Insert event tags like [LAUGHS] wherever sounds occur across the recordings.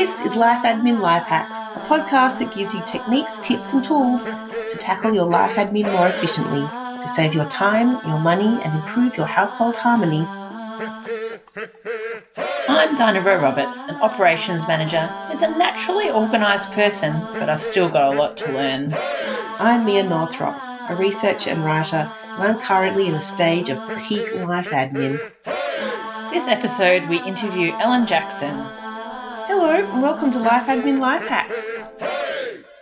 This is Life Admin Life Hacks, a podcast that gives you techniques, tips, and tools to tackle your life admin more efficiently, to save your time, your money, and improve your household harmony. I'm Dinah Rowe Roberts, an operations manager. As a naturally organised person, but I've still got a lot to learn. I'm Mia Northrop, a researcher and writer, and I'm currently in a stage of peak life admin. This episode, we interview Ellen Jackson. Hello, and welcome to Life Admin Life Hacks.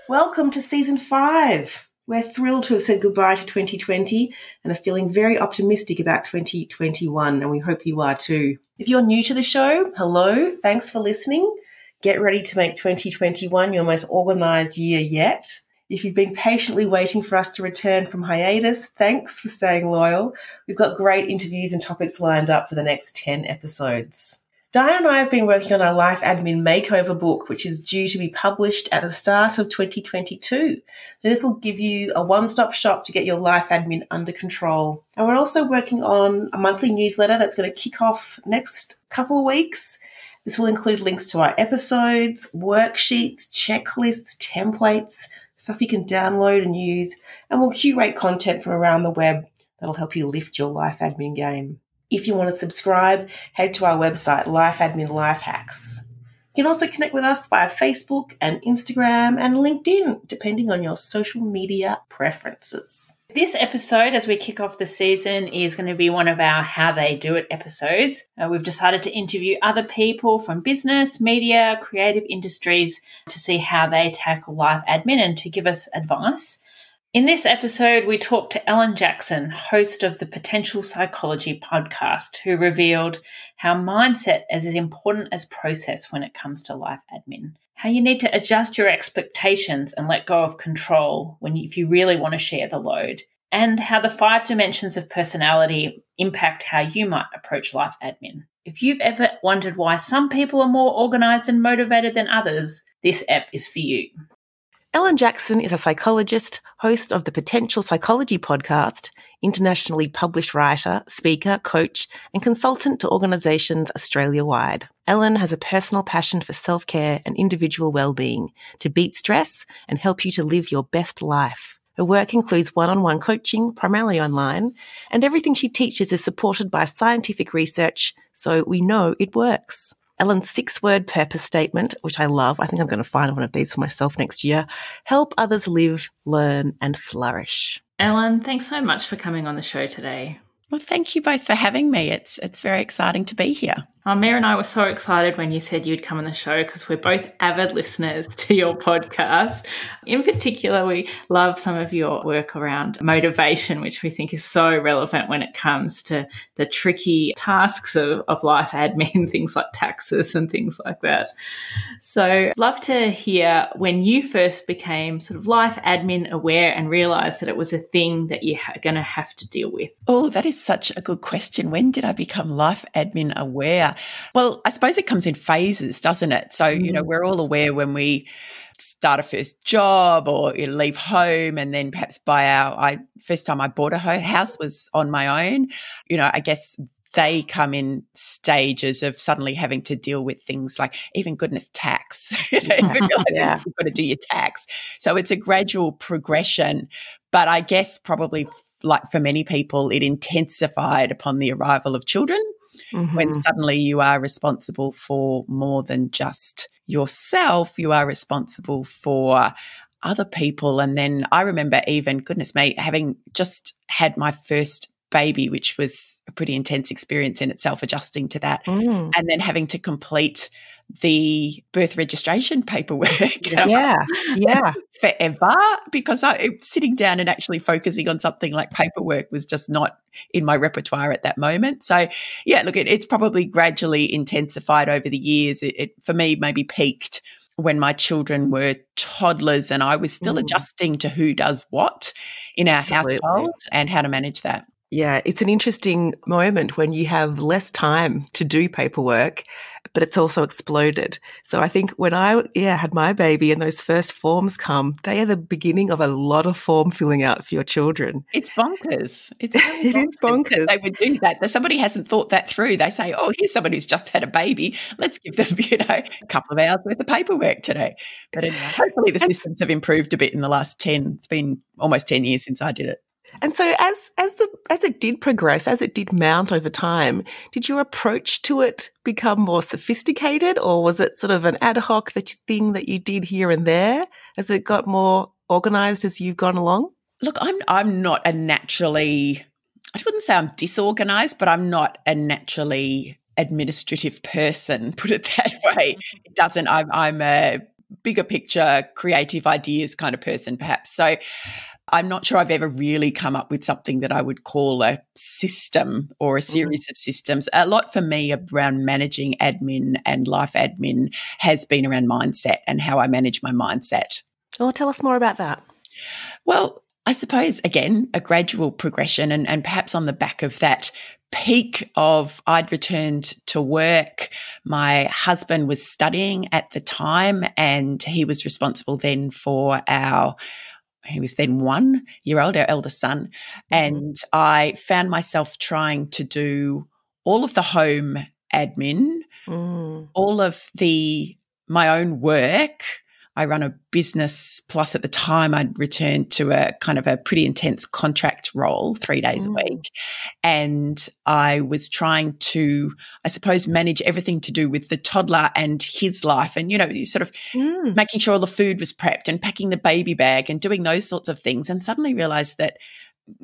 Welcome to season five. We're thrilled to have said goodbye to 2020 and are feeling very optimistic about 2021, and we hope you are too. If you're new to the show, hello, thanks for listening. Get ready to make 2021 your most organised year yet. If you've been patiently waiting for us to return from hiatus, thanks for staying loyal. We've got great interviews and topics lined up for the next 10 episodes. Dinah and I have been working on our Life Admin Makeover book, which is due to be published at the start of 2022. This will give you a one stop shop to get your life admin under control. And we're also working on a monthly newsletter that's going to kick off next couple of weeks. This will include links to our episodes, worksheets, checklists, templates, stuff you can download and use, and we'll curate content from around the web that'll help you lift your life admin game. If you want to subscribe, head to our website, Life Admin Life Hacks. You can also connect with us via Facebook and Instagram and LinkedIn, depending on your social media preferences. This episode, as we kick off the season, is going to be one of our How They Do It episodes. Uh, we've decided to interview other people from business, media, creative industries to see how they tackle life admin and to give us advice. In this episode, we talked to Ellen Jackson, host of the Potential Psychology podcast, who revealed how mindset is as important as process when it comes to life admin how you need to adjust your expectations and let go of control when if you really want to share the load, and how the five dimensions of personality impact how you might approach life admin. If you've ever wondered why some people are more organized and motivated than others, this app is for you. Ellen Jackson is a psychologist, host of the Potential Psychology podcast, internationally published writer, speaker, coach, and consultant to organisations Australia wide. Ellen has a personal passion for self care and individual well-being to beat stress and help you to live your best life. Her work includes one on one coaching, primarily online, and everything she teaches is supported by scientific research, so we know it works. Ellen's six word purpose statement, which I love, I think I'm going to find one of these for myself next year help others live, learn, and flourish. Ellen, thanks so much for coming on the show today. Well, thank you both for having me. It's it's very exciting to be here. Oh, and I were so excited when you said you'd come on the show because we're both avid listeners [LAUGHS] to your podcast. In particular, we love some of your work around motivation, which we think is so relevant when it comes to the tricky tasks of, of life admin, [LAUGHS] things like taxes and things like that. So, love to hear when you first became sort of life admin aware and realized that it was a thing that you're going to have to deal with. Oh, that is such a good question. When did I become life admin aware? Well, I suppose it comes in phases, doesn't it? So, mm. you know, mm. we're all aware when we start a first job or you know, leave home and then perhaps buy our I first time I bought a house was on my own. You know, I guess they come in stages of suddenly having to deal with things like even goodness tax [LAUGHS] you know, [LAUGHS] yeah. you've got to do your tax so it's a gradual progression but i guess probably like for many people it intensified upon the arrival of children mm-hmm. when suddenly you are responsible for more than just yourself, you are responsible for other people. And then I remember even, goodness me, having just had my first baby, which was a pretty intense experience in itself, adjusting to that, mm. and then having to complete the birth registration paperwork. Yeah, yeah, [LAUGHS] forever because I sitting down and actually focusing on something like paperwork was just not in my repertoire at that moment. So, yeah, look, it, it's probably gradually intensified over the years. It, it for me maybe peaked when my children were toddlers and I was still mm. adjusting to who does what in our Absolutely. household and how to manage that. Yeah, it's an interesting moment when you have less time to do paperwork, but it's also exploded. So I think when I yeah had my baby and those first forms come, they are the beginning of a lot of form filling out for your children. It's bonkers. It's [LAUGHS] really it bonkers is bonkers. They would do that. Somebody hasn't thought that through. They say, "Oh, here's somebody who's just had a baby. Let's give them [LAUGHS] you know a couple of hours worth of paperwork today." But anyway, hopefully the systems have improved a bit in the last ten. It's been almost ten years since I did it. And so as as the as it did progress, as it did mount over time, did your approach to it become more sophisticated or was it sort of an ad hoc thing that you did here and there as it got more organized as you've gone along? Look, I'm I'm not a naturally I wouldn't say I'm disorganized, but I'm not a naturally administrative person, [LAUGHS] put it that way. It doesn't I'm I'm a bigger picture creative ideas kind of person perhaps. So I'm not sure I've ever really come up with something that I would call a system or a mm. series mm. of systems. A lot for me around managing admin and life admin has been around mindset and how I manage my mindset. Oh, tell us more about that. Well, I suppose, again, a gradual progression, and, and perhaps on the back of that peak of I'd returned to work. My husband was studying at the time, and he was responsible then for our he was then one year old, our eldest son. Mm-hmm. And I found myself trying to do all of the home admin, mm. all of the my own work, I run a business. Plus, at the time, I'd returned to a kind of a pretty intense contract role three days mm. a week. And I was trying to, I suppose, manage everything to do with the toddler and his life. And, you know, sort of mm. making sure all the food was prepped and packing the baby bag and doing those sorts of things. And suddenly realized that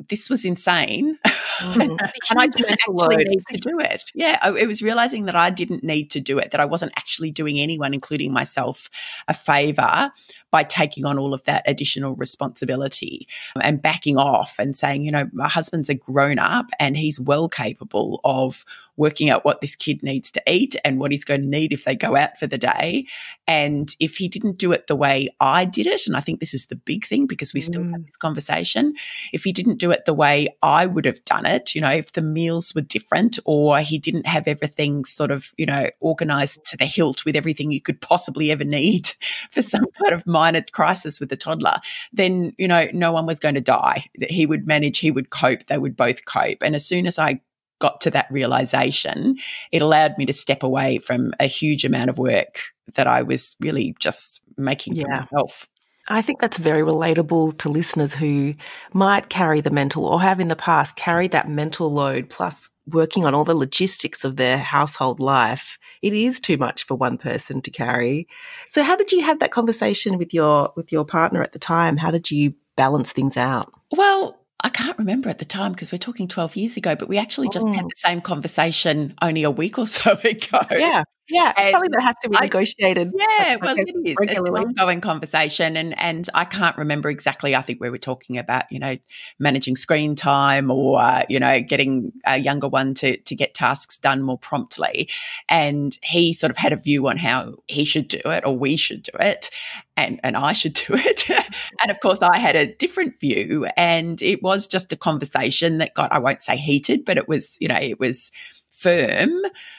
this was insane. [LAUGHS] Mm. and I didn't actually need to do it. Yeah, I, it was realizing that I didn't need to do it, that I wasn't actually doing anyone, including myself, a favor by taking on all of that additional responsibility and backing off and saying, you know, my husband's a grown up and he's well capable of working out what this kid needs to eat and what he's going to need if they go out for the day. And if he didn't do it the way I did it, and I think this is the big thing because we still mm. have this conversation, if he didn't do it the way I would have done it, you know, if the meals were different or he didn't have everything sort of, you know, organized to the hilt with everything you could possibly ever need [LAUGHS] for some kind of minor crisis with a toddler, then, you know, no one was going to die. He would manage, he would cope, they would both cope. And as soon as I got to that realization, it allowed me to step away from a huge amount of work that I was really just making yeah. for myself. I think that's very relatable to listeners who might carry the mental or have in the past carried that mental load plus working on all the logistics of their household life. It is too much for one person to carry. So how did you have that conversation with your with your partner at the time? How did you balance things out? Well, I can't remember at the time because we're talking 12 years ago, but we actually just had mm. the same conversation only a week or so [LAUGHS] ago. Yeah. Yeah, and something that has to be negotiated. I, yeah, well, it is. It's an ongoing conversation, and and I can't remember exactly. I think we were talking about you know managing screen time or uh, you know getting a younger one to to get tasks done more promptly, and he sort of had a view on how he should do it or we should do it, and and I should [LAUGHS] do it, and of course I had a different view, and it was just a conversation that got I won't say heated, but it was you know it was firm.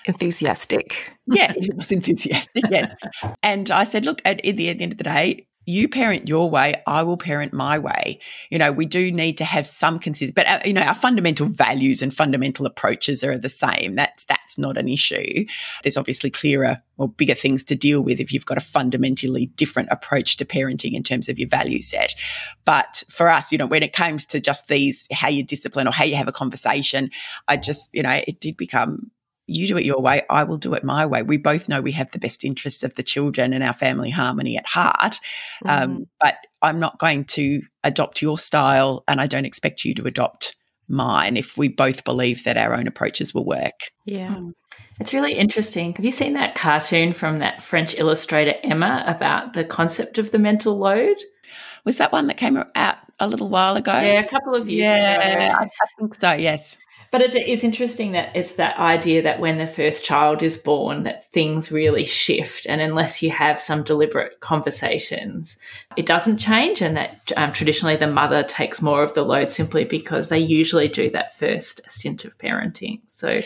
Enthusiastic. Yeah, [LAUGHS] it was enthusiastic, yes. and I said, look, at, at the end of the day, you parent your way, I will parent my way. You know, we do need to have some consistency, but uh, you know, our fundamental values and fundamental approaches are the same. That's that's not an issue. There's obviously clearer or bigger things to deal with if you've got a fundamentally different approach to parenting in terms of your value set. But for us, you know, when it comes to just these, how you discipline or how you have a conversation, I just, you know, it did become you do it your way, I will do it my way. We both know we have the best interests of the children and our family harmony at heart. Um, mm. Um, but I'm not going to adopt your style, and I don't expect you to adopt mine if we both believe that our own approaches will work. Yeah. Mm. It's really interesting. Have you seen that cartoon from that French illustrator Emma about the concept of the mental load? Was that one that came out a little while ago? Yeah, a couple of years yeah, ago. I think so, yes. But it is interesting that it's that idea that when the first child is born, that things really shift, and unless you have some deliberate conversations, it doesn't change, and that um, traditionally the mother takes more of the load simply because they usually do that first stint of parenting. So, uh,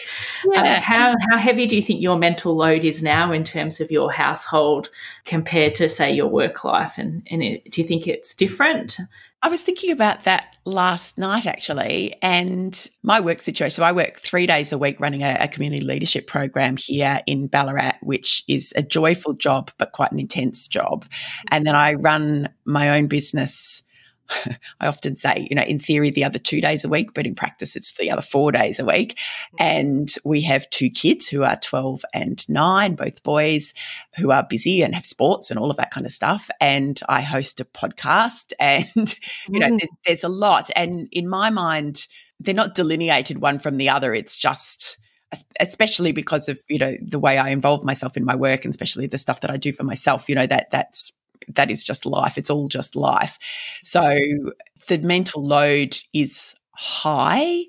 yeah. uh, how how heavy do you think your mental load is now in terms of your household compared to say your work life, and and it, do you think it's different? I was thinking about that last night actually, and my work situation. So I work three days a week running a, a, community leadership program here in Ballarat, which is a joyful job, but quite an intense job. And then I run my own business [LAUGHS] I often say, you know, in theory, the other two days a week, but in practice, it's the other four days a week. Mm-hmm. And we have two kids who are 12 and nine, both boys who are busy and have sports and all of that kind of stuff. And I host a podcast [LAUGHS] and, you know, mm. there's, there's a lot. And in my mind, they're not delineated one from the other. It's just, especially because of you know the way I involve myself in my work and especially the stuff that I do for myself you know that that's that is just life. It's all just life. So the mental load is high.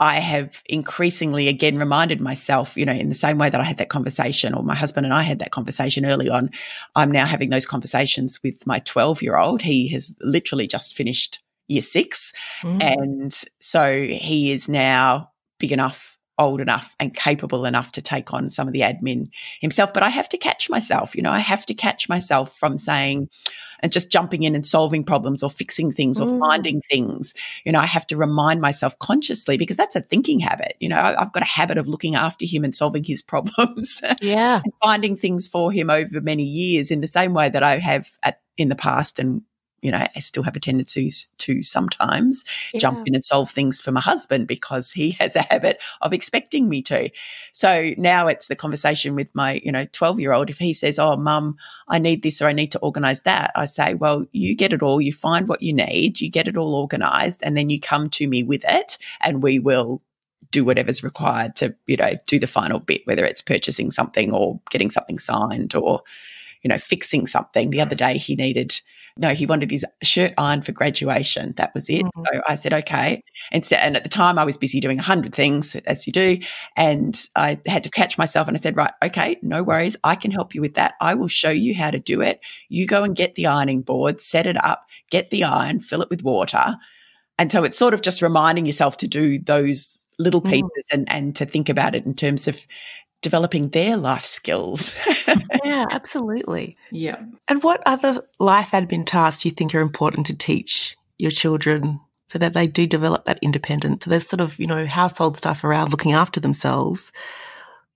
I have increasingly again reminded myself, you know, in the same way that I had that conversation or my husband and I had that conversation early on, I'm now having those conversations with my 12 year old. He has literally just finished year six. Mm. And so he is now big enough old enough and capable enough to take on some of the admin himself. But I have to catch myself, you know, I have to catch myself from saying and just jumping in and solving problems or fixing things or mm. finding things. You know, I have to remind myself consciously because that's a thinking habit. You know, I've got a habit of looking after him and solving his [LAUGHS] problems. Yeah. and finding things for him over many years in the same way that I have at, in the past and you know, I still have a tendency to sometimes yeah. jump in and solve things for my husband because he [LAUGHS] has a habit of expecting me to. So now it's the conversation with my, you know, 12 year old. If he says, Oh, mum, I need this or I need to organize that, I say, Well, you get it all. You find what you need, you get it all organized, and then you come to me with it and we will do whatever's required to, you know, do the final bit, whether it's purchasing something or getting something signed or, you know, fixing something. The other day he needed no, he wanted his shirt ironed for graduation. That was it. Mm-hmm. So I said, okay. And, so, and at the time I was busy doing a hundred things as you do. And I had to catch myself and I said, right, okay, no worries. I can help you with that. I will show you how to do it. You go and get the ironing board, set it up, get the iron, fill it with water. And so it's sort of just reminding yourself to do those little mm. pieces mm. and, and to think about it in terms of developing their life skills. [LAUGHS] yeah, absolutely. Yeah. And what other life admin tasks do you think are important to teach your children so that they do develop that independence? So there's sort of, you know, household stuff around looking after themselves.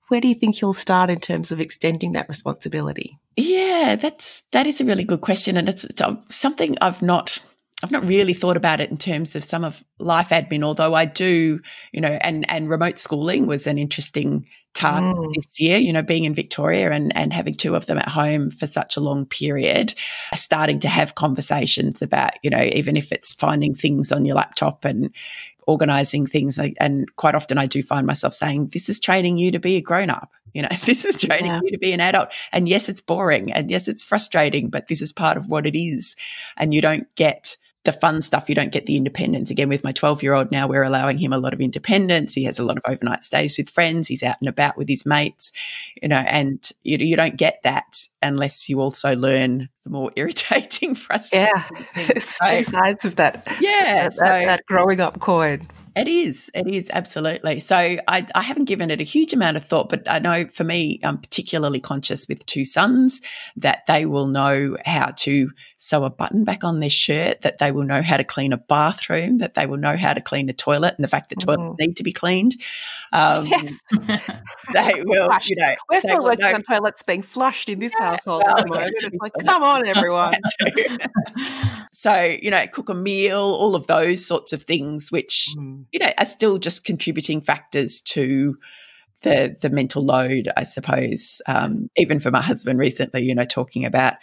Where do you think you'll start in terms of extending that responsibility? Yeah, that's that is a really good question, and it's, it's um, something I've not I've not really thought about it in terms of some of life admin, although I do, you know, and and remote schooling was an interesting task mm. this year, you know, being in Victoria and, and having two of them at home for such a long period, starting to have conversations about, you know, even if it's finding things on your laptop and organizing things. And quite often I do find myself saying, this is training you to be a grown up. You know, [LAUGHS] this is training yeah. you to be an adult. And yes, it's boring and yes, it's frustrating, but this is part of what it is. And you don't get the fun stuff. You don't get the independence. Again, with my 12 year old now, we're allowing him a lot of independence. He has a lot of overnight stays with friends. He's out and about with his mates, you know, and you, you don't get that unless you also learn the more [LAUGHS] irritating, frustrating. Yeah. [LAUGHS] It's [LAUGHS] two sides of that. Yeah. That, so, that, that growing up coin. It is. It is absolutely. So I, I, haven't given it a huge amount of thought, but I know for me, I'm particularly conscious with two sons that they will know how to sew a button back on their shirt, that they will know how to clean a bathroom, that they will know how to clean a toilet, and the fact that mm. toilets need to be cleaned. Um, yes. [LAUGHS] they [LAUGHS] will, Flushed. you know. We're still working know. on toilets being flushed in this yeah, household well, at the moment. It's like, come on, [LAUGHS] everyone. so, you know, cook a meal, all of those sorts of things, which, mm. you know, are still just contributing factors to the the mental load, I suppose. Um, even for my husband recently, you know, talking about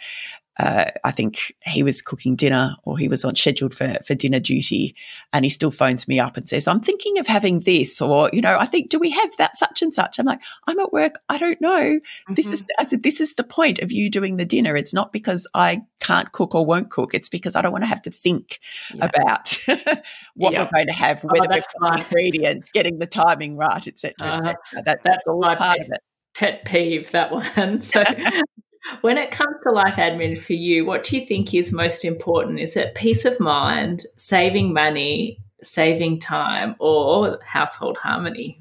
uh, I think he was cooking dinner or he was on scheduled for, for dinner duty and he still phones me up and says, I'm thinking of having this or, you know, I think, do we have that such and such? I'm like, I'm at work. I don't know. Mm-hmm. This is, I said, this is the point of you doing the dinner. It's not because I can't cook or won't cook. It's because I don't want to have to think yeah. about [LAUGHS] what we're going to have, oh, whether oh, it's ingredients, getting the timing right, etc. Uh, et that, that's all part pet, of it. Pet peeve, that [LAUGHS] one. So [LAUGHS] when it comes to life admin for you, what do you think is most important? Is it peace of mind, saving money, saving time, or household harmony?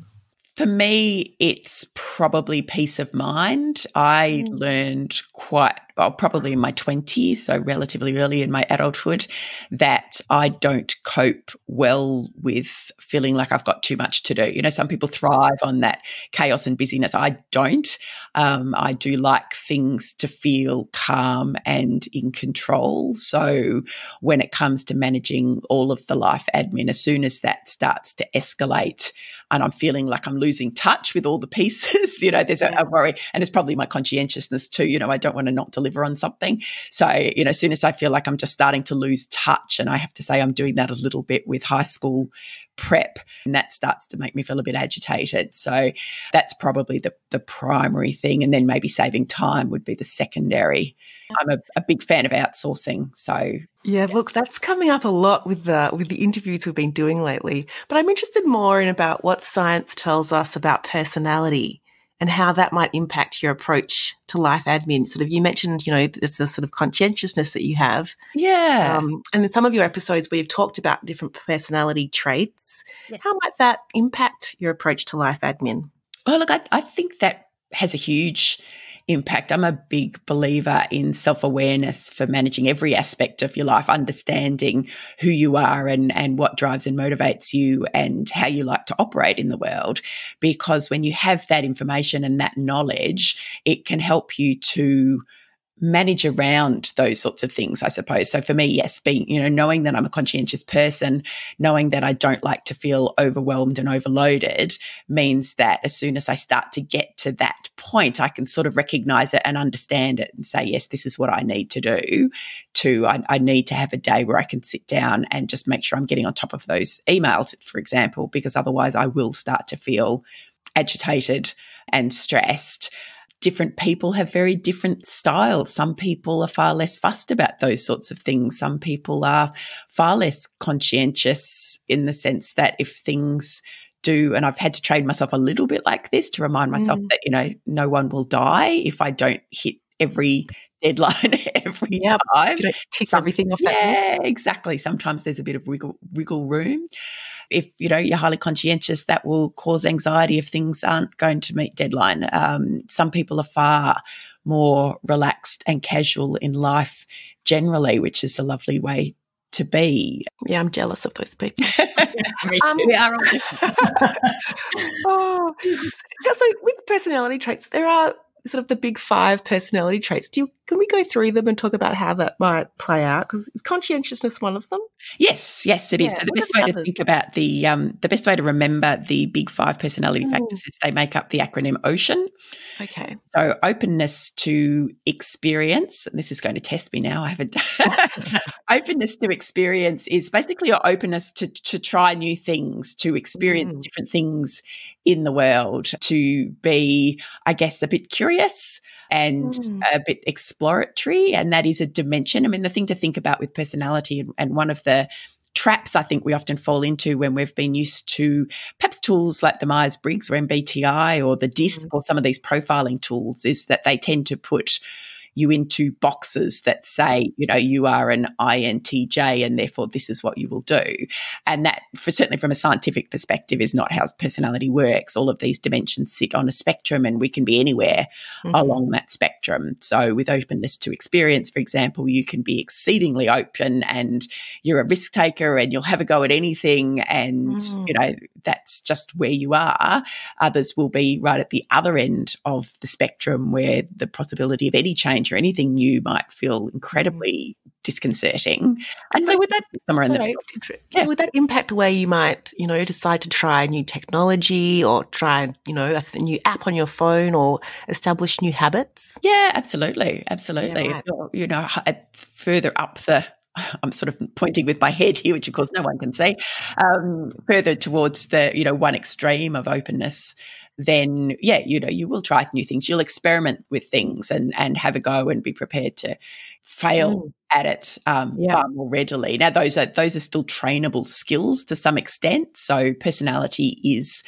For me, it's probably peace of mind. I mm. learned quite well, probably in my 20s, so relatively early in my adulthood, that I don't cope well with feeling like I've got too much to do. You know, some people thrive on that chaos and busyness. I don't. Um, I do like things to feel calm and in control. So when it comes to managing all of the life admin, as soon as that starts to escalate, and I'm feeling like I'm losing touch with all the pieces, [LAUGHS] you know, there's a, a worry. And it's probably my conscientiousness too. You know, I don't want to not deliver on something. So, you know, as soon as I feel like I'm just starting to lose touch, and I have to say I'm doing that a little bit with high school prep, and that starts to make me feel a bit agitated. So that's probably the, the primary thing. And then maybe saving time would be the secondary. I'm a, a big fan of outsourcing. So yeah, look, that's coming up a lot with the with the interviews we've been doing lately. But I'm interested more in about what science tells us about personality and how that might impact your approach to life admin. Sort of, you mentioned, you know, there's the sort of conscientiousness that you have. Yeah. Um, and in some of your episodes where you've talked about different personality traits, yeah. how might that impact your approach to life admin? Well, look, I, I think that has a huge impact. I'm a big believer in self awareness for managing every aspect of your life, understanding who you are and, and what drives and motivates you and how you like to operate in the world. Because when you have that information and that knowledge, it can help you to manage around those sorts of things, I suppose. So for me, yes, being, you know, knowing that I'm a conscientious person, knowing that I don't like to feel overwhelmed and overloaded means that as soon as I start to get to that point, I can sort of recognize it and understand it and say, yes, this is what I need to do to, I, I need to have a day where I can sit down and just make sure I'm getting on top of those emails, for example, because otherwise I will start to feel agitated and stressed different people have very different styles. Some people are far less fussed about those sorts of things. Some people are far less conscientious in the sense that if things do, and I've had to train myself a little bit like this to remind myself mm. that, you know, no one will die if I don't hit every deadline [LAUGHS] every yep. time. tick Some, everything off that yeah, list. exactly. Sometimes there's a bit of wiggle, wiggle room if you know you're highly conscientious, that will cause anxiety if things aren't going to meet deadline. Um, some people are far more relaxed and casual in life generally, which is a lovely way to be. Yeah, I'm jealous of those people. [LAUGHS] [LAUGHS] um, we are all [LAUGHS] oh, so with personality traits, there are sort of the big five personality traits. Do you, can we go through them and talk about how that might play out? Because is conscientiousness one of them? Yes, yes, it is. Yeah, so the best way others? to think about the um, the best way to remember the big five personality mm. factors is they make up the acronym OCEAN. Okay. So openness to experience, and this is going to test me now. I haven't. [LAUGHS] [LAUGHS] openness to experience is basically your openness to to try new things, to experience mm. different things in the world, to be, I guess, a bit curious and mm. a bit exploratory. And that is a dimension. I mean, the thing to think about with personality, and, and one of the traps I think we often fall into when we've been used to perhaps tools like the Myers Briggs or MBTI or the DISC mm. or some of these profiling tools is that they tend to put you into boxes that say, you know, you are an INTJ and therefore this is what you will do. And that, for certainly from a scientific perspective, is not how personality works. All of these dimensions sit on a spectrum and we can be anywhere mm-hmm. along that spectrum. So, with openness to experience, for example, you can be exceedingly open and you're a risk taker and you'll have a go at anything. And, mm. you know, that's just where you are. Others will be right at the other end of the spectrum where the possibility of any change or anything new might feel incredibly disconcerting. And so would that somewhere in the middle. Yeah. Would that impact the way you might, you know, decide to try new technology or try, you know, a new app on your phone or establish new habits? Yeah, absolutely, absolutely. Yeah, right. You know, further up the [LAUGHS] I'm sort of pointing with my head here, which of course no one can see, um, further towards the, you know, one extreme of openness, then yeah, you know, you will try new things. You'll experiment with things and and have a go and be prepared to fail mm. at it um, yeah. far more readily. Now, those are those are still trainable skills to some extent. So personality is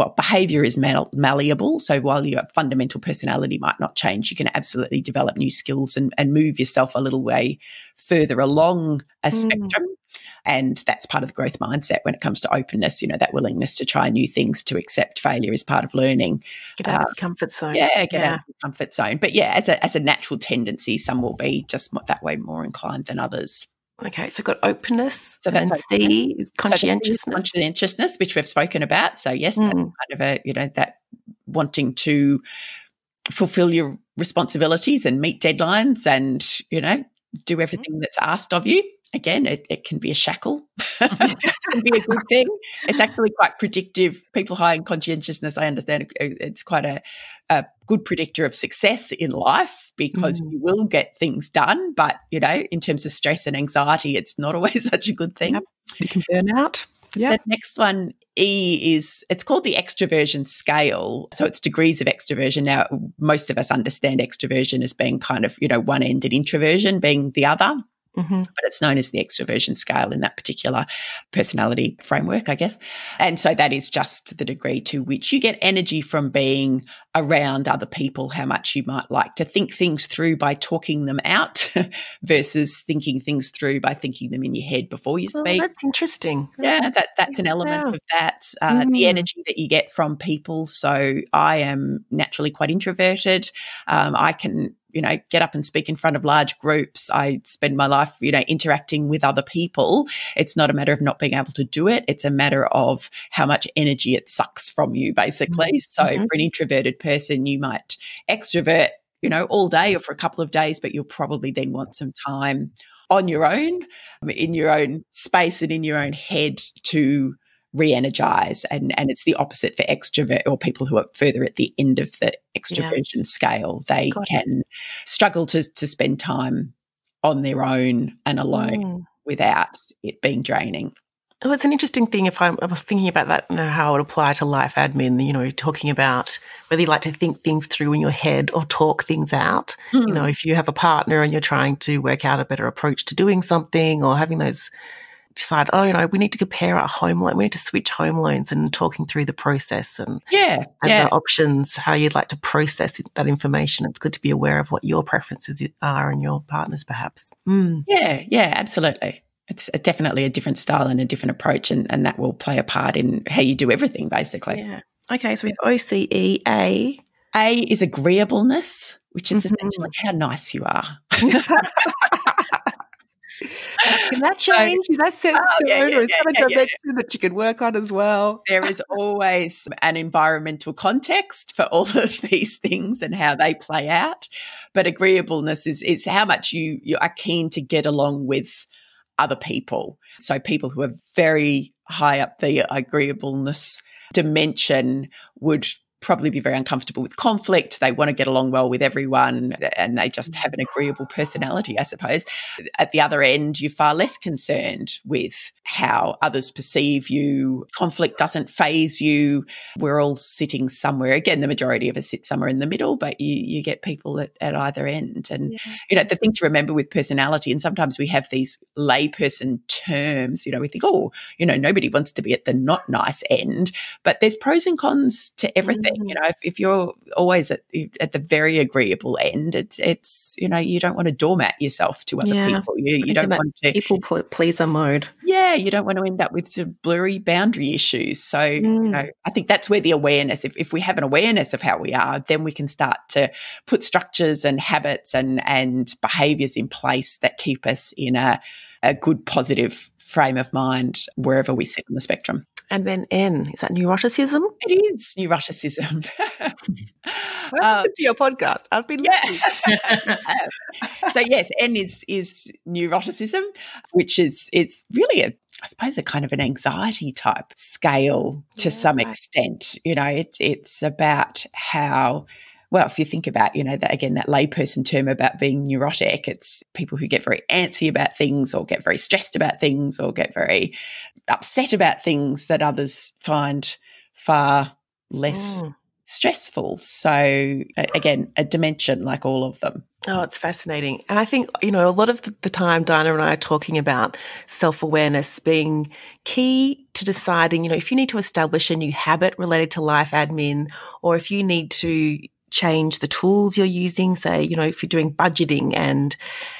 well, behavior is mal- malleable. So while your fundamental personality might not change, you can absolutely develop new skills and, and move yourself a little way further along a mm. spectrum. And that's part of the growth mindset when it comes to openness, you know, that willingness to try new things, to accept failure as part of learning. Get out of comfort zone. Yeah, get yeah. out of comfort zone. But yeah, as a, as a natural tendency, some will be just that way more inclined than others. Okay, so got openness, so and C is conscientiousness. So conscientiousness, which we've spoken about. So yes, mm. kind of a you know that wanting to fulfill your responsibilities and meet deadlines, and you know do mm-hmm. everything mm. that's asked of you again, it, it can be a shackle, [LAUGHS] it can be a good thing. It's actually quite predictive. People high in conscientiousness, I understand it's quite a, a good predictor of success in life because mm. you will get things done. But, you know, in terms of stress and anxiety, it's not [LAUGHS] always such a good thing. Yep. You can burn out. Yeah. The next one, E, is it's called the extroversion scale. So it's degrees of extroversion. Now, most of us understand extroversion as being kind of, you know, one end and introversion being the other. Mm-hmm. But it's known as the extroversion scale in that particular personality framework, I guess. And so that is just the degree to which you get energy from being around other people, how much you might like to think things through by talking them out [LAUGHS] versus thinking things through by thinking them in your head before you oh, speak. Oh, that's interesting. Yeah, that, that's an element of that. Uh, mm. The energy that you get from people. So I am naturally quite introverted. Um, I can you know, get up and speak in front of large groups. I spend my life, you know, interacting with other people. It's not a matter of not being able to do it. It's a matter of how much energy it sucks from you, basically. Mm-hmm. So mm-hmm. for an introverted person, you might extrovert, you know, all day or for a couple of days, but you'll probably then want some time on your own, in your own space and in your own head to re-energize and and it's the opposite for extrovert or people who are further at the end of the extroversion yeah. scale they Got can it. struggle to to spend time on their own and alone mm. without it being draining Oh, it's an interesting thing. If I'm, I'm thinking about that, you know, how it would apply to life admin, you know, talking about whether you like to think things through in your head or talk things out. Mm. You know, if you have a partner and you're trying to work out a better approach to doing something or having those decide, oh, you know, we need to compare our home loan. We need to switch home loans and talking through the process and, yeah, and yeah. the options, how you'd like to process that information. It's good to be aware of what your preferences are and your partners, perhaps. Mm. Yeah, yeah, absolutely. It's definitely a different style and a different approach, and, and that will play a part in how you do everything, basically. Yeah. Okay, so we have OCE A. A is agreeableness, which is mm-hmm. essentially how nice you are. [LAUGHS] [LAUGHS] Can that [LAUGHS] change? is that set oh, yeah, yeah, or is that a dimension that you can work on as well? There is always an environmental context for all [LAUGHS] of these things and how they play out. But agreeableness is is how much you you are keen to get along with other people. So people who are very high up the agreeableness dimension would probably be very uncomfortable with conflict. They want to get along well with everyone and they just have an agreeable personality, I suppose. At the other end, you're far less concerned with how others perceive you. Conflict doesn't phase you. We're all sitting somewhere. Again, the majority of us sit somewhere in the middle, but you, you get people at, at either end. And, yeah. you know, the thing to remember with personality, and sometimes we have these layperson terms, you know, we think, oh, you know, nobody wants to be at the not nice end, but there's pros and cons to everything. Mm-hmm. You know, if, if you're always at the, at the very agreeable end, it's it's you know you don't want to doormat yourself to other yeah. people. You, you don't want to people pleaser mode. Yeah, you don't want to end up with some blurry boundary issues. So mm. you know, I think that's where the awareness. If if we have an awareness of how we are, then we can start to put structures and habits and and behaviours in place that keep us in a a good positive frame of mind wherever we sit on the spectrum. And then N, is that neuroticism? It is neuroticism. [LAUGHS] Welcome um, to your podcast. I've been yeah. [LAUGHS] so yes, N is is neuroticism, which is it's really a I suppose a kind of an anxiety type scale to yeah. some extent. You know, it's it's about how well, if you think about, you know, that again, that layperson term about being neurotic, it's people who get very antsy about things or get very stressed about things or get very upset about things that others find far less mm. stressful. So, again, a dimension like all of them. Oh, it's fascinating. And I think, you know, a lot of the time, Dinah and I are talking about self awareness being key to deciding, you know, if you need to establish a new habit related to life admin or if you need to change the tools you're using. Say, you know, if you're doing budgeting and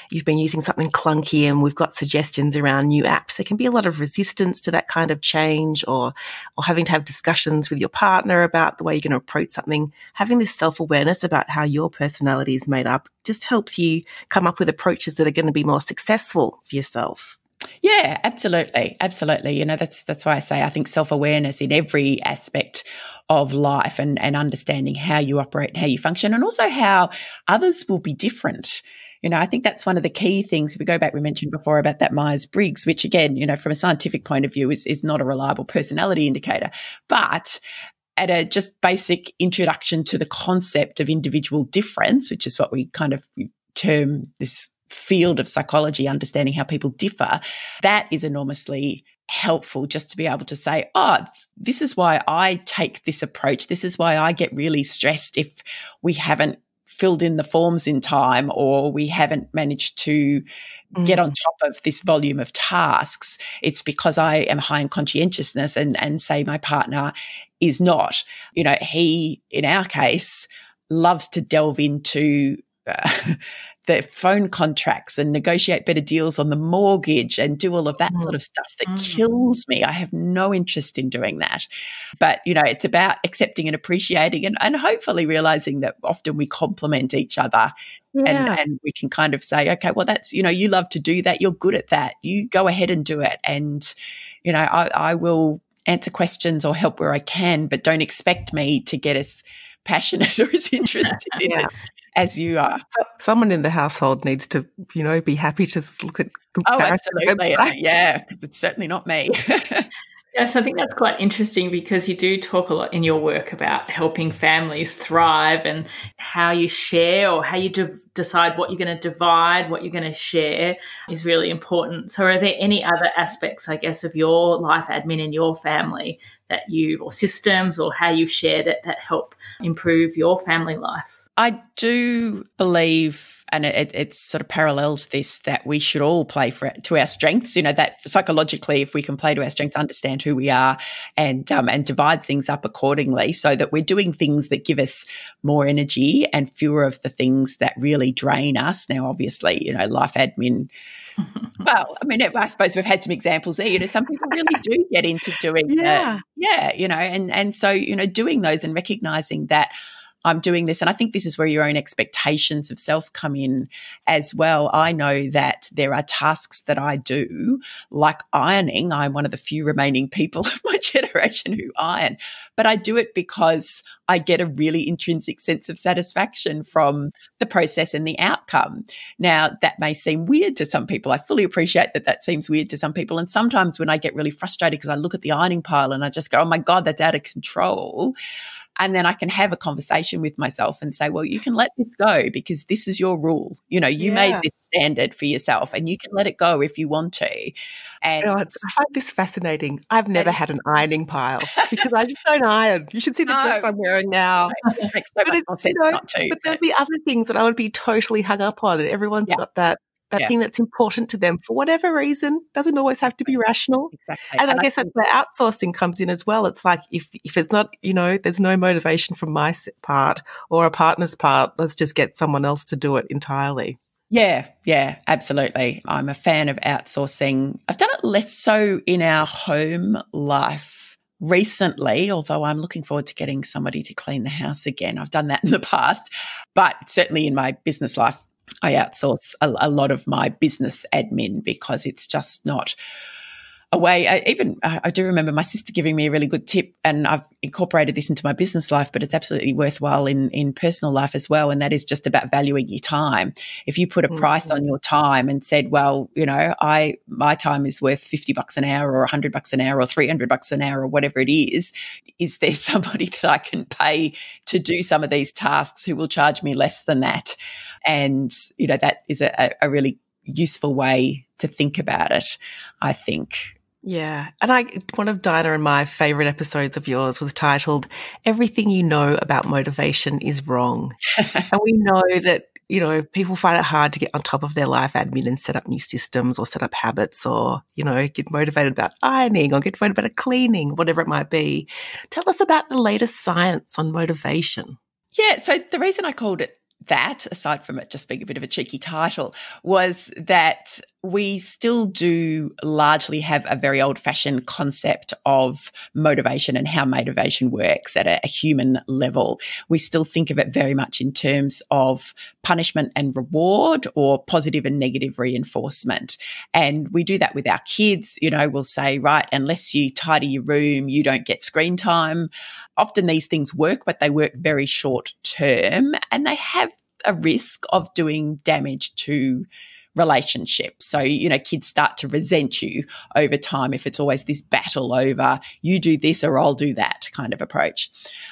you've been using something clunky and we've got suggestions around new apps, there can be a lot of resistance to that kind of change or, or having to have discussions with your partner about the way you're going to approach something. Having this self awareness about how your personality is made up just helps you come up with approaches that are going to be more successful for yourself. Yeah, absolutely. Absolutely. You know, that's that's why I say I think self-awareness in every aspect of life and, and understanding how you operate and how you function and also how others will be different. You know, I think that's one of the key things. If we go back, we mentioned before about that Myers Briggs, which again, you know, from a scientific point of view is, is not a reliable personality indicator. But at a just basic introduction to the concept of individual difference, which is what we kind of term this field of psychology, understanding how people differ, that is enormously helpful just to be able to say, oh, this is why I take this approach. This is why I get really stressed if we haven't filled in the forms in time or we haven't managed to mm. get on top of this volume of tasks. It's because I am high in conscientiousness and, and say my partner is not. You know, he, in our case, loves to delve into [LAUGHS] uh, the phone contracts and negotiate better deals on the mortgage and do all of that mm. sort of stuff that mm. kills me. I have no interest in doing that. But, you know, it's about accepting and appreciating and, and hopefully realizing that often we complement each other yeah. and, and we can kind of say, okay, well, that's, you know, you love to do that. You're good at that. You go ahead and do it. And, you know, I, I will answer questions or help where I can, but don't expect me to get as passionate [LAUGHS] or as [LAUGHS] interested in yeah. it as you are. Someone in the household needs to, you know, be happy to look at oh, absolutely, websites. yeah, because it's certainly not me. [LAUGHS] Yes, I think that's quite interesting because you do talk a lot in your work about helping families thrive and how you share or how you de- decide what you're going to divide, what you're going to share is really important. So, are there any other aspects, I guess, of your life admin in your family that you, or systems, or how you've shared it that help improve your family life? I do believe, and it, it, sort of parallels this, that we should all play for to our strengths. You know that psychologically, if we can play to our strengths, understand who we are, and um, and divide things up accordingly, so that we're doing things that give us more energy and fewer of the things that really drain us. Now, obviously, you know, life admin. [LAUGHS] well, I mean, I suppose we've had some examples there. You know, some people really do get into doing, [LAUGHS] yeah, yeah, you know, and and so you know, doing those and recognizing that I'm doing this. And I think this is where your own expectations of self come in as well. I know that there are tasks that I do, like ironing. I'm one of the few remaining people [LAUGHS] of my generation who iron, but I do it because I get a really intrinsic sense of satisfaction from the process and the outcome. Now, that may seem weird to some people. I fully appreciate that that seems weird to some people. And sometimes when I get really frustrated because I look at the ironing pile and I just go, oh my God, that's out of control. And then I can have a conversation with myself and say, well, you can let this go because this is your rule. You know, you yeah. made this standard for yourself and you can let it go if you want to. And oh, I find this fascinating. I've never had an ironing pile [LAUGHS] because I just don't iron. You should see the no. dress I'm wearing now. It so but, you know. But there'd be other things that I would be totally hung up on. And everyone's yeah. got that that yeah. thing that's important to them for whatever reason doesn't always have to be rational. Exactly. And, and I guess that's where outsourcing comes in as well. It's like if if it's not, you know, there's no motivation from my part or a partner's part, let's just get someone else to do it entirely. Yeah, yeah, absolutely. I'm a fan of outsourcing. I've done it less so in our home life recently, although I'm looking forward to getting somebody to clean the house again. I've done that in the past, but certainly in my business life, I outsource a, a lot of my business admin because it's just not a way. I, even I do remember my sister giving me a really good tip, and I've incorporated this into my business life, but it's absolutely worthwhile in in personal life as well. And that is just about valuing your time. If you put a mm-hmm. price on your time and said, "Well, you know, I my time is worth fifty bucks an hour, or hundred bucks an hour, or three hundred bucks an hour, or whatever it is," is there [LAUGHS] somebody that I can pay to do some of these tasks who will charge me less than that? And you know, that is a, a really useful way to think about it. I think. Yeah. And I, one of Dinah and my favorite episodes of yours was titled Everything You Know About Motivation is Wrong. and we know that, you know, people find it hard to get on top of their life admin and set up new systems or set up habits or, you know, get motivated about ironing or get motivated about cleaning, whatever it might be. Tell us about the latest science on motivation. Yeah. So the reason I called it that, aside from it just being a bit of a cheeky title, was that we still do largely have a very old fashioned concept of motivation and how motivation works at a, a, human level. We still think of it very much in terms of punishment and reward or positive and negative reinforcement. And we do that with our kids. You know, we'll say, right, unless you tidy your room, you don't get screen time. Often these things work, but they work very short term and they have a risk of doing damage to relationship. So, you know, kids start to resent you over time if it's always this battle over you do this or I'll do that kind of approach.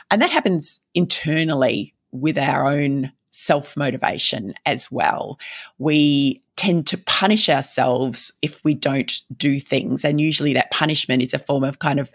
And that happens internally with our own self motivation as well. We tend to punish ourselves if we don't do things. And usually that punishment is a form of kind of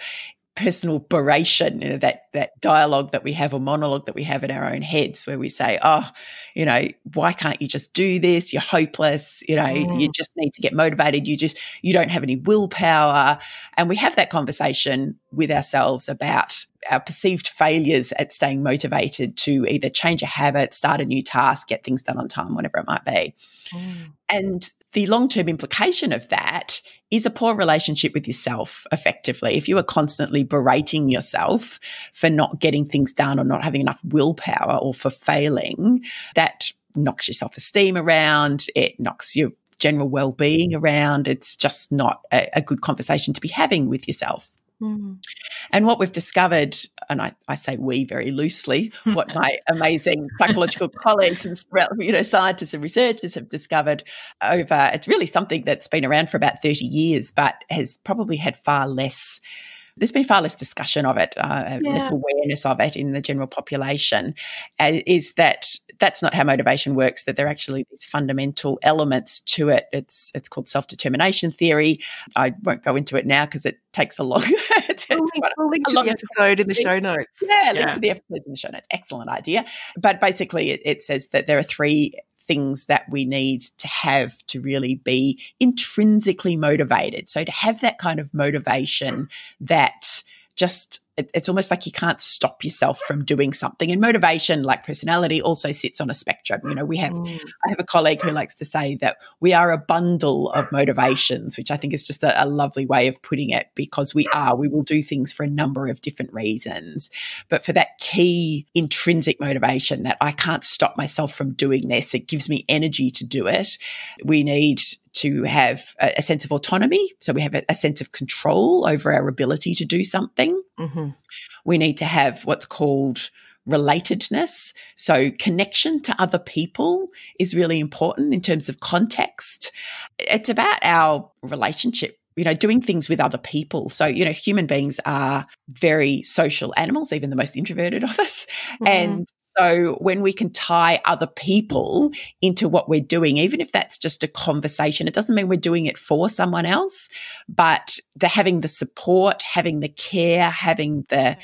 personal beration, you know, that that dialogue that we have or monologue that we have in our own heads where we say, Oh, you know, why can't you just do this? You're hopeless, you know, mm. you just need to get motivated. You just you don't have any willpower. And we have that conversation with ourselves about our perceived failures at staying motivated to either change a habit, start a new task, get things done on time, whatever it might be. Mm. And the long term implication of that is a poor relationship with yourself, effectively. If you are constantly berating yourself for not getting things done or not having enough willpower or for failing, that knocks your self esteem around, it knocks your general well being around. It's just not a, a good conversation to be having with yourself. Mm. And what we've discovered, and I, I, say we very loosely, [LAUGHS] what my amazing psychological colleagues and you know scientists and researchers have discovered over it's really something that's been around for about 30 years, but has probably had far less there's been far less discussion of it, uh, yeah. less awareness of it in the general population, uh, is that that's not how motivation works, that there are actually these fundamental elements to it. It's it's called self-determination theory. I won't go into it now because it takes a long [LAUGHS] it's, we'll link, we'll link to the episode in the show notes. Yeah, link yeah. to the episode in the show notes. Excellent idea. But basically it, it says that there are three things that we need to have to really be intrinsically motivated. So to have that kind of motivation that just it, it's almost like you can't stop yourself from doing something. And motivation, like personality, also sits on a spectrum. You know, we have, mm. I have a colleague who likes to say that we are a bundle of motivations, which I think is just a, a lovely way of putting it because we are, we will do things for a number of different reasons. But for that key intrinsic motivation that I can't stop myself from doing this, it gives me energy to do it. We need to have a, a sense of autonomy. So we have a, a, sense of control over our ability to do something. Mm-hmm. We need to have what's called relatedness. So connection to other people is really important in terms of context. It's about our relationship you know, doing things with other people. So, you know, human beings are very social animals, even the most introverted of us. Mm-hmm. And so when we can tie other people into what we're doing, even if that's just a conversation, it doesn't mean we're doing it for someone else, but the having the support, having the care, having the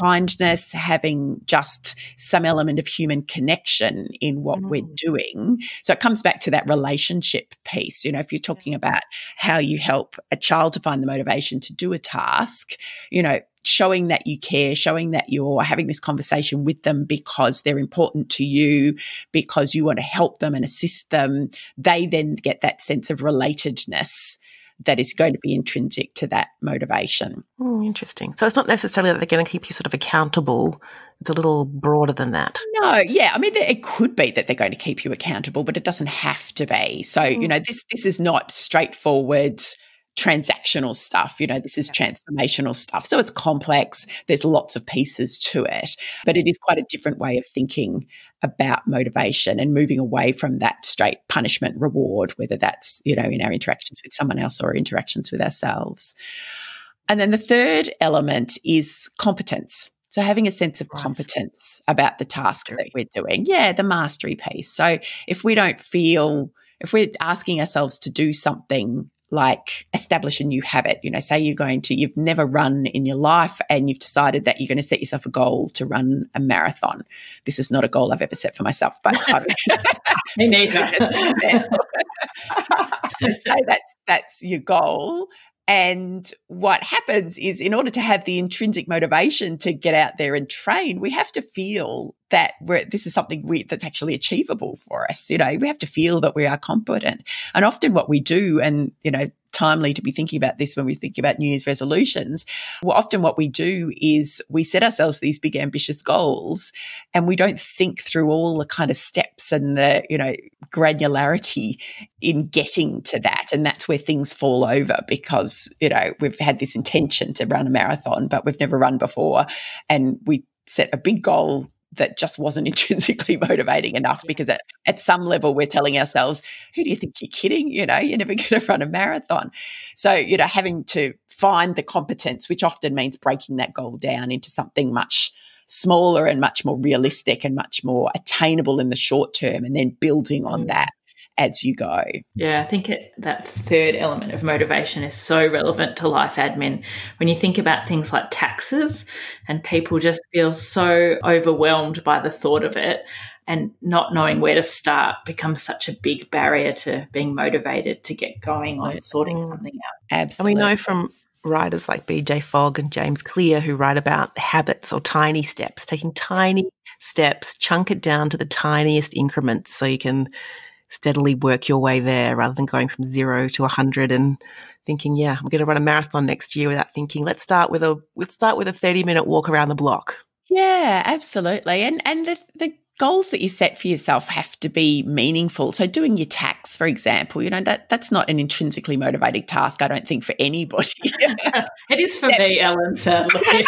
kindness, having just some element of human connection in what mm. we're doing. So it comes back to that relationship piece. You know, if you're talking about how you help a child to find the motivation to do a task, you know, showing that you care, showing that you're having this conversation with them because they're important to you, because you want to help them and assist them, they then get that sense of relatedness that is going to be intrinsic to that motivation. Oh, interesting. So it's not necessarily that they're going to keep you sort of accountable. It's a little broader than that. No, yeah. I mean, it could be that they're going to keep you accountable, but it doesn't have to be. So, mm. you know, this this is not straightforward transactional stuff. You know, this is transformational stuff. So it's complex. There's lots of pieces to it, but it is quite a different way of thinking about motivation and moving away from that straight punishment reward, whether that's, you know, in our interactions with someone else or interactions with ourselves. And then the third element is competence. So having a sense of competence about the task that we're doing. Yeah, the mastery piece. So if we don't feel, if we're asking ourselves to do something like establish a new habit. You know, say you're going to, you've never run in your life and you've decided that you're going to set yourself a goal to run a marathon. This is not a goal I've ever set for myself, but [LAUGHS] me neither. say [LAUGHS] that's that's your goal and what happens is, in order to have the intrinsic motivation to get out there and train, we have to feel that this is something we, that's actually achievable for us. You know, we have to feel that we are competent. And often, what we do, and you know, timely to be thinking about this when we think about New Year's resolutions. Well, often what we do is we set ourselves these big ambitious goals and we don't think through all the kind of steps and the, you know, granularity in getting to that. And that's where things fall over because, you know, we've had this intention to run a marathon, but we've never run before. And we set a big goal that just wasn't [LAUGHS] intrinsically motivating enough because at, at some level we're telling ourselves, who do you think you're kidding? You know, you're never [LAUGHS] going to run a marathon. So, you know, having to find the competence, which often means breaking that goal down into something much smaller and much more realistic and much more attainable in the short term and then building on mm. that as you go. Yeah, I think it, that third element of motivation is so relevant to life admin. When you think about things like taxes, and people just feel so overwhelmed by the thought of it, and not knowing where to start becomes such a big barrier to being motivated to get going on sorting mm. something out. Absolutely. And we know from writers like BJ Fogg and James Clear who write about habits or tiny steps, taking tiny steps, chunk it down to the tiniest increments so you can steadily work your way there rather than going from zero to 100 and thinking, yeah, I'm going to run a marathon next year without thinking, let's start with a, let's start with a 30 minute walk around the block. Yeah, absolutely. And, and the, the goals that you set for yourself have to be meaningful. So doing your tax, for example, you know, that that's not an intrinsically motivating task, I don't think, for anybody. [LAUGHS] it is for me, Ellen, sadly. [LAUGHS]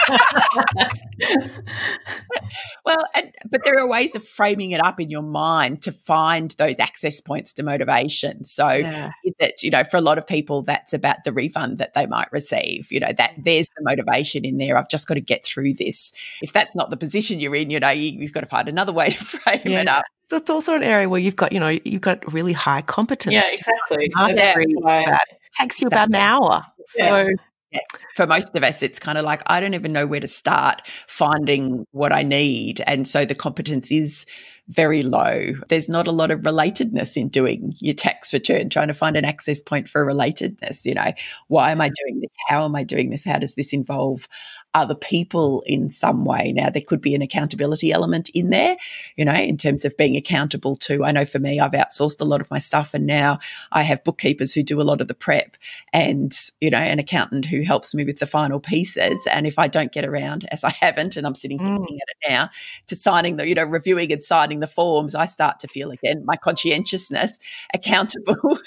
well, and, but there are ways of framing it up in your mind to find those access points to motivation. So yeah. is it, you know, for a lot of people, that's about the refund that they might receive. You know, that there's the motivation in there. I've just got to get through this. If that's not the position you're in, you know, you, you've got to find another way [LAUGHS] frame yeah. it up. That's also an area where you've got, you know, you've got really high competence. Yeah, exactly. That takes you about an hour. So Yes. For most of us, it's kind of like, I don't even know where to start finding what I need. And so the competence is very low. There's not a lot of relatedness in doing your tax return, trying to find an access point for relatedness. You know, why am I doing this? How am I doing this? How does this involve other people in some way? Now, there could be an accountability element in there, you know, in terms of being accountable to. I know for me, I've outsourced a lot of my stuff and now I have bookkeepers who do a lot of the prep and, you know, an accountant who helps me with the final pieces. And if I don't get around, as I haven't, and I'm sitting mm. looking at it now, to signing the, you know, reviewing and signing the forms, I start to feel again my conscientiousness accountable [LAUGHS]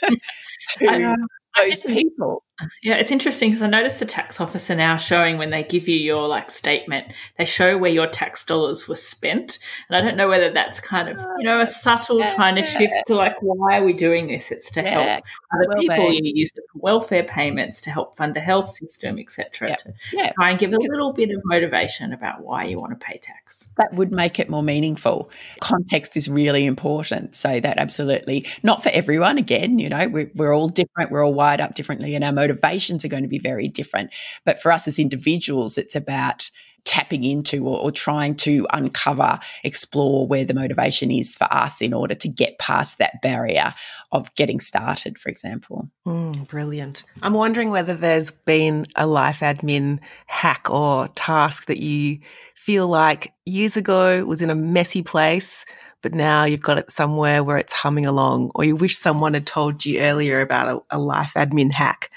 [LAUGHS] to those people. Yeah, it's interesting because I noticed the tax officer now showing when they give you your like statement, they show where your tax dollars were spent. And I don't know whether that's kind of, you know, a ah, subtle yeah. trying to shift to like, why are we doing this? It's to yeah. help other well people. You use it for welfare payments to help fund the health system, etc. To yeah. try and give a little bit of motivation about why you want to pay tax. That would make it more meaningful. Context is really important. So that absolutely not for everyone. Again, you know, we're, we're all different. We're all wired up differently in our motivations are going to be very different. But for us as individuals, it's about tapping into or, or, trying to uncover, explore where the motivation is for us in order to get past that barrier of getting started, for example. Mm, brilliant. I'm wondering whether there's been a life admin hack or task that you feel like years ago was in a messy place. But now you've got it somewhere where it's humming along, or you wish someone had told you earlier about a, a life admin hack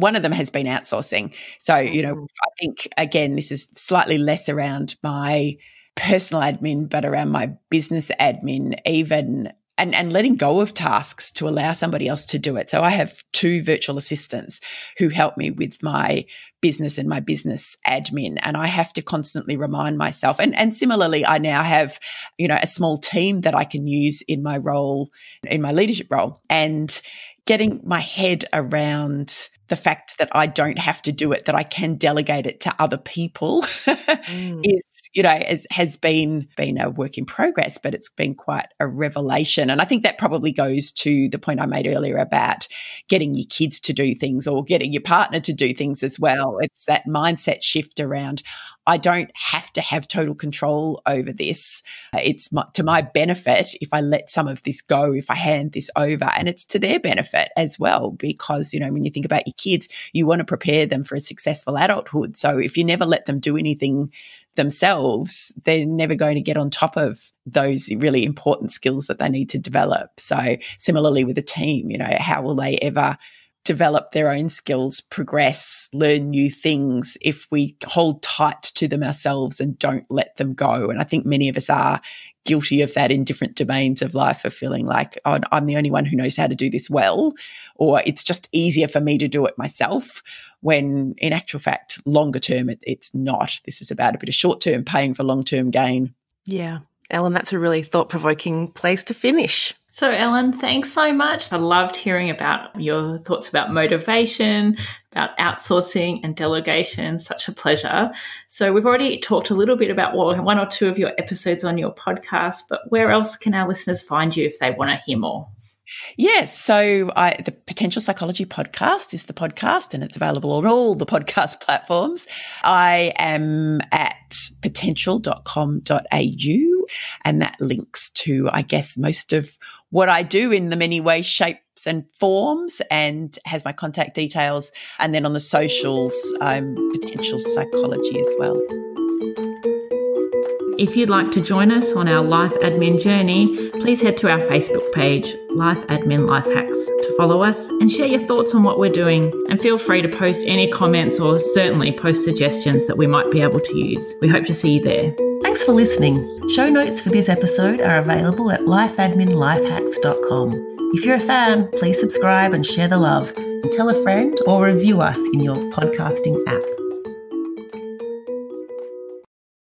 one of them has been outsourcing. So, oh, you know. I think again, this is slightly less around my personal admin, but around my business admin, even and, and letting go of tasks to allow somebody else to do it. So I have two virtual assistants who help me with my business and my business admin. And I have to constantly remind myself. And, and similarly, I now have, you know, a small team that I can use in my role, in my leadership role. And getting my head around the fact that I don't have to do it, that I can delegate it to other people [LAUGHS] mm. is, you know, has, has been been a work in progress, but it's been quite a revelation. And I think that probably goes to the point I made earlier about getting your kids to do things or getting your partner to do things as well. It's that mindset shift around I don't have to have total control over this. It's my, to my benefit if I let some of this go, if I hand this over, and it's to their benefit as well because you know when you think about your kids, you want to prepare them for a successful adulthood. So if you never let them do anything themselves, they're never going to get on top of those really important skills that they need to develop. So similarly with a team, you know, how will they ever develop their own skills, progress, learn new things if we hold tight to them ourselves and don't let them go. And I think many of us are guilty of that in different domains of life of feeling like, oh, I'm the only one who knows how to do this well, or it's just easier for me to do it myself. When in actual fact, longer term, it, it's not. This is about a bit of short term paying for long term gain. Yeah. Ellen, that's a really thought provoking place to finish. So, Ellen, thanks so much. I loved hearing about your thoughts about motivation, about outsourcing and delegation. Such a pleasure. So, we've already talked a little bit about one or two of your episodes on your podcast, but where else can our listeners find you if they want to hear more? Yes. So I, the Potential Psychology podcast is the podcast and it's available on all the [LAUGHS] podcast platforms. I am at potential.com.au and that links to, I guess, most of what I do in the many ways, shapes and forms and has my contact details. And then on the socials, I'm Potential Psychology as well. If you'd like to join us on our life admin journey, please head to our Facebook page, Life Admin Life Hacks, to follow us and share your thoughts on what we're doing. And feel free to post any comments or certainly post suggestions that we might be able to use. We hope to see you there. Thanks for listening. Show notes for this episode are available at lifeadminlifehacks.com. If you're a fan, please subscribe and share the love, and tell a friend or review us in your podcasting app.